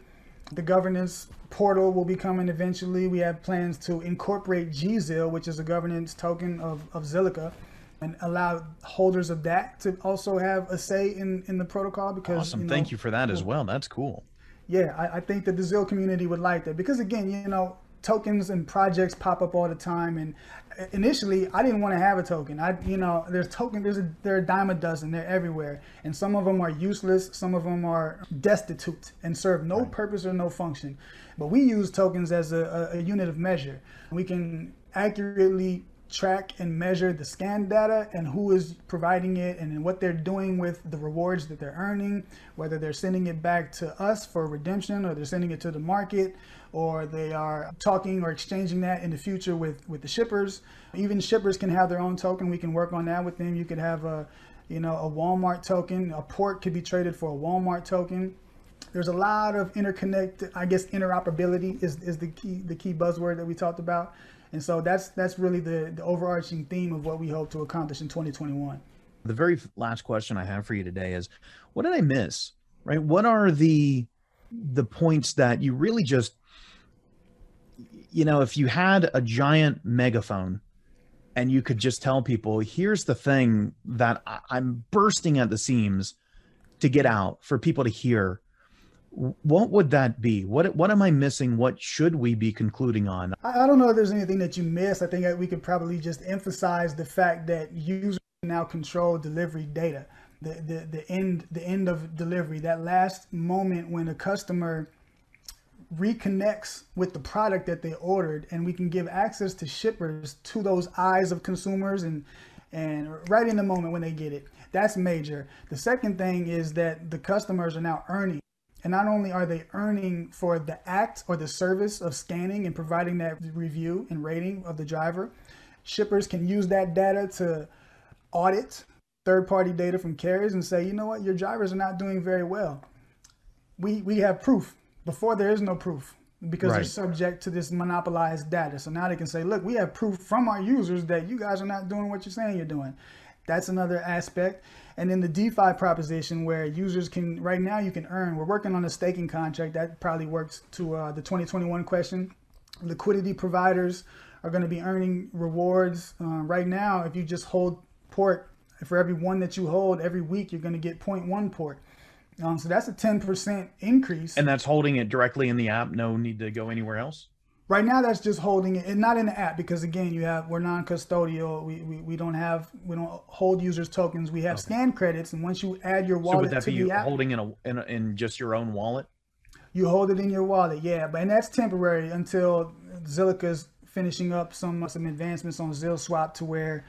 The governance portal will be coming eventually. We have plans to incorporate GZIL, which is a governance token of, of Zilliqa and allow holders of that to also have a say in, in the protocol because awesome. You know, Thank you for that as well. That's cool. Yeah, I, I think that the ZIL community would like that because again, you know, tokens and projects pop up all the time and initially I didn't want to have a token. I you know, there's token there's a there are a dime a dozen, they're everywhere. And some of them are useless, some of them are destitute and serve no right. purpose or no function. But we use tokens as a, a, a unit of measure. We can accurately track and measure the scan data and who is providing it and what they're doing with the rewards that they're earning, whether they're sending it back to us for redemption or they're sending it to the market or they are talking or exchanging that in the future with, with the shippers. Even shippers can have their own token. We can work on that with them. You could have a, you know, a Walmart token. A port could be traded for a Walmart token. There's a lot of interconnect, I guess interoperability is, is the key the key buzzword that we talked about. And so that's that's really the, the overarching theme of what we hope to accomplish in 2021. The very last question I have for you today is what did I miss? Right? What are the the points that you really just you know, if you had a giant megaphone and you could just tell people, here's the thing that I'm bursting at the seams to get out for people to hear what would that be? What what am I missing? What should we be concluding on? I, don't know if there's anything that you missed. I think we could probably just emphasize the fact that users now control delivery data. The, the the end the end of delivery, that last moment when a customer reconnects with the product that they ordered and we can give access to shippers to those eyes of consumers and and right in the moment when they get it that's major the second thing is that the customers are now earning and not only are they earning for the act or the service of scanning and providing that review and rating of the driver shippers can use that data to audit third party data from carriers and say you know what your drivers are not doing very well we we have proof before there is no proof because right. they're subject to this monopolized data. So now they can say, look, we have proof from our users that you guys are not doing what you're saying you're doing. That's another aspect. And then the DeFi proposition where users can, right now you can earn, we're working on a staking contract that probably works to uh, the 2021 question. Liquidity providers are going to be earning rewards. Uh, right now, if you just hold port, for every one that you hold every week, you're going to get 0.1 port. Um, so that's a 10% increase. And that's holding it directly in the app. No need to go anywhere else. Right now, that's just holding it, and not in the app because again, you have we're non-custodial. We, we, we don't have we don't hold users tokens. We have okay. scan credits, and once you add your wallet so would that to be the app, holding in a, in a in just your own wallet. You hold it in your wallet, yeah, but and that's temporary until Zilliqa's finishing up some some advancements on ZilSwap to where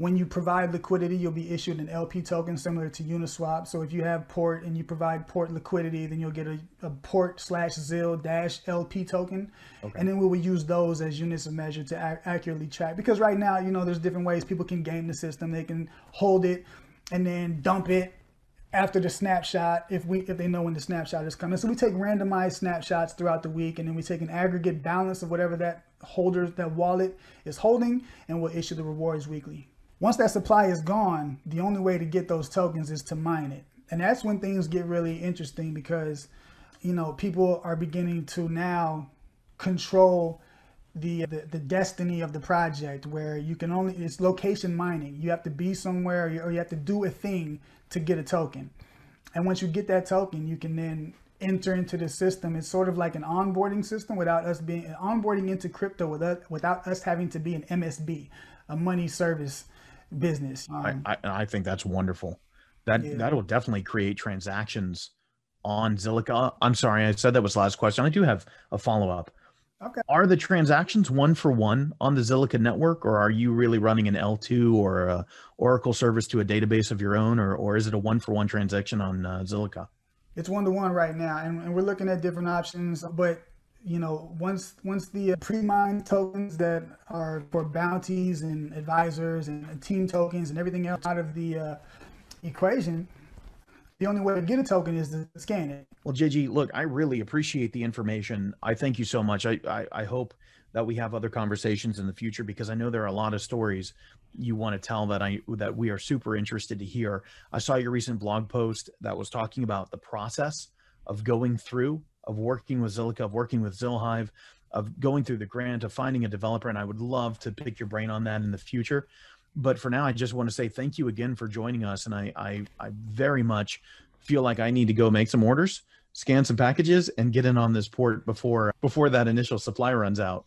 when you provide liquidity, you'll be issued an LP token similar to Uniswap. So if you have port and you provide port liquidity, then you'll get a, a port slash ZIL dash LP token. Okay. And then we will use those as units of measure to ac- accurately track. Because right now, you know, there's different ways people can game the system. They can hold it and then dump it after the snapshot if we if they know when the snapshot is coming. So we take randomized snapshots throughout the week and then we take an aggregate balance of whatever that holder that wallet is holding and we'll issue the rewards weekly. Once that supply is gone, the only way to get those tokens is to mine it. And that's when things get really interesting because, you know, people are beginning to now control the, the, the destiny of the project where you can only it's location mining. You have to be somewhere or you, or you have to do a thing to get a token. And once you get that token you can then enter into the system. It's sort of like an onboarding system without us being onboarding into crypto without without us having to be an msb a money service business. Um, I, I, I think that's wonderful. That yeah. that'll definitely create transactions on Zilliqa. I'm sorry, I said that was the last question. I do have a follow up. Okay. Are the transactions one for one on the Zilliqa network, or are you really running an L2 or a Oracle service to a database of your own, or, or is it a one for one transaction on uh, Zilliqa? It's one to one right now, and, and we're looking at different options. But you know, once once the pre-mined tokens that are for bounties and advisors and team tokens and everything else out of the uh, equation, the only way to get a token is to scan it. Well, JG, look, I really appreciate the information. I thank you so much. I, I, I hope that we have other conversations in the future because I know there are a lot of stories you want to tell that I that we are super interested to hear. I saw your recent blog post that was talking about the process of going through of working with Zilliqa, of working with ZilHive, of going through the grant, of finding a developer. And I would love to pick your brain on that in the future. But for now, I just want to say thank you again for joining us. And I, I, I very much feel like I need to go make some orders, scan some packages, and get in on this port before before that initial supply runs out.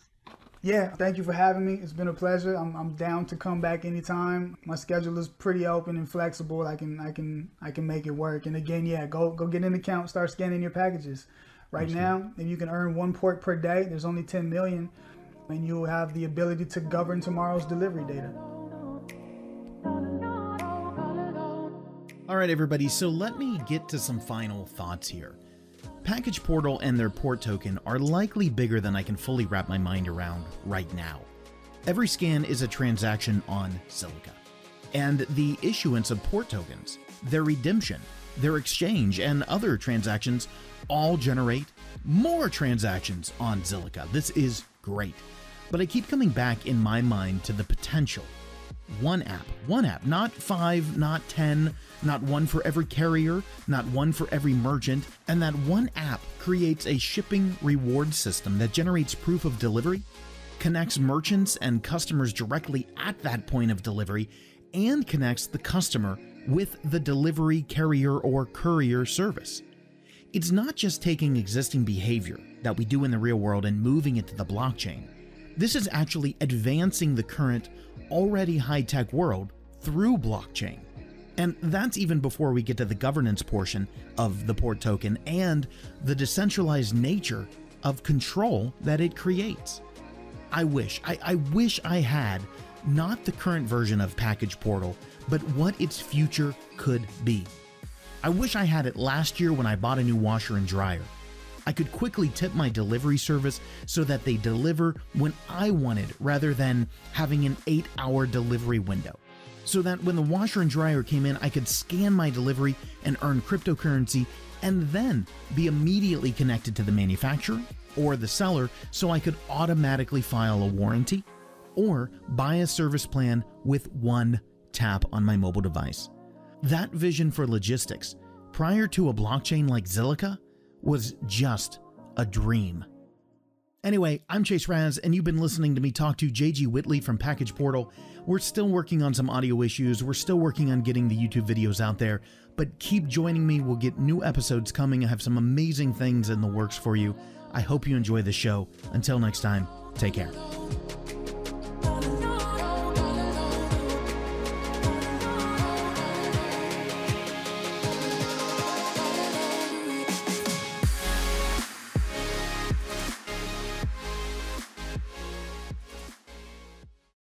Yeah, thank you for having me. It's been a pleasure. I'm, I'm down to come back anytime. My schedule is pretty open and flexible. I can I can I can make it work. And again, yeah, go go get an account, start scanning your packages. Right now, if you can earn one port per day, there's only 10 million, and you'll have the ability to govern tomorrow's delivery data. All right, everybody, so let me get to some final thoughts here. PackagePortal and their port token are likely bigger than I can fully wrap my mind around right now. Every scan is a transaction on Zilliqa. And the issuance of port tokens, their redemption, their exchange, and other transactions all generate more transactions on Zilliqa. This is great. But I keep coming back in my mind to the potential. One app, one app, not five, not 10, not one for every carrier, not one for every merchant, and that one app creates a shipping reward system that generates proof of delivery, connects merchants and customers directly at that point of delivery, and connects the customer with the delivery carrier or courier service. It's not just taking existing behavior that we do in the real world and moving it to the blockchain. This is actually advancing the current, already high tech world through blockchain. And that's even before we get to the governance portion of the port token and the decentralized nature of control that it creates. I wish, I, I wish I had not the current version of PackagePortal, but what its future could be. I wish I had it last year when I bought a new washer and dryer. I could quickly tip my delivery service so that they deliver when I wanted rather than having an 8 hour delivery window. So that when the washer and dryer came in, I could scan my delivery and earn cryptocurrency and then be immediately connected to the manufacturer or the seller so I could automatically file a warranty or buy a service plan with one tap on my mobile device. That vision for logistics, prior to a blockchain like Zilliqa, was just a dream. Anyway, I'm Chase Raz, and you've been listening to me talk to JG Whitley from PackagePortal. We're still working on some audio issues, we're still working on getting the YouTube videos out there, but keep joining me. We'll get new episodes coming. I have some amazing things in the works for you. I hope you enjoy the show. Until next time, take care.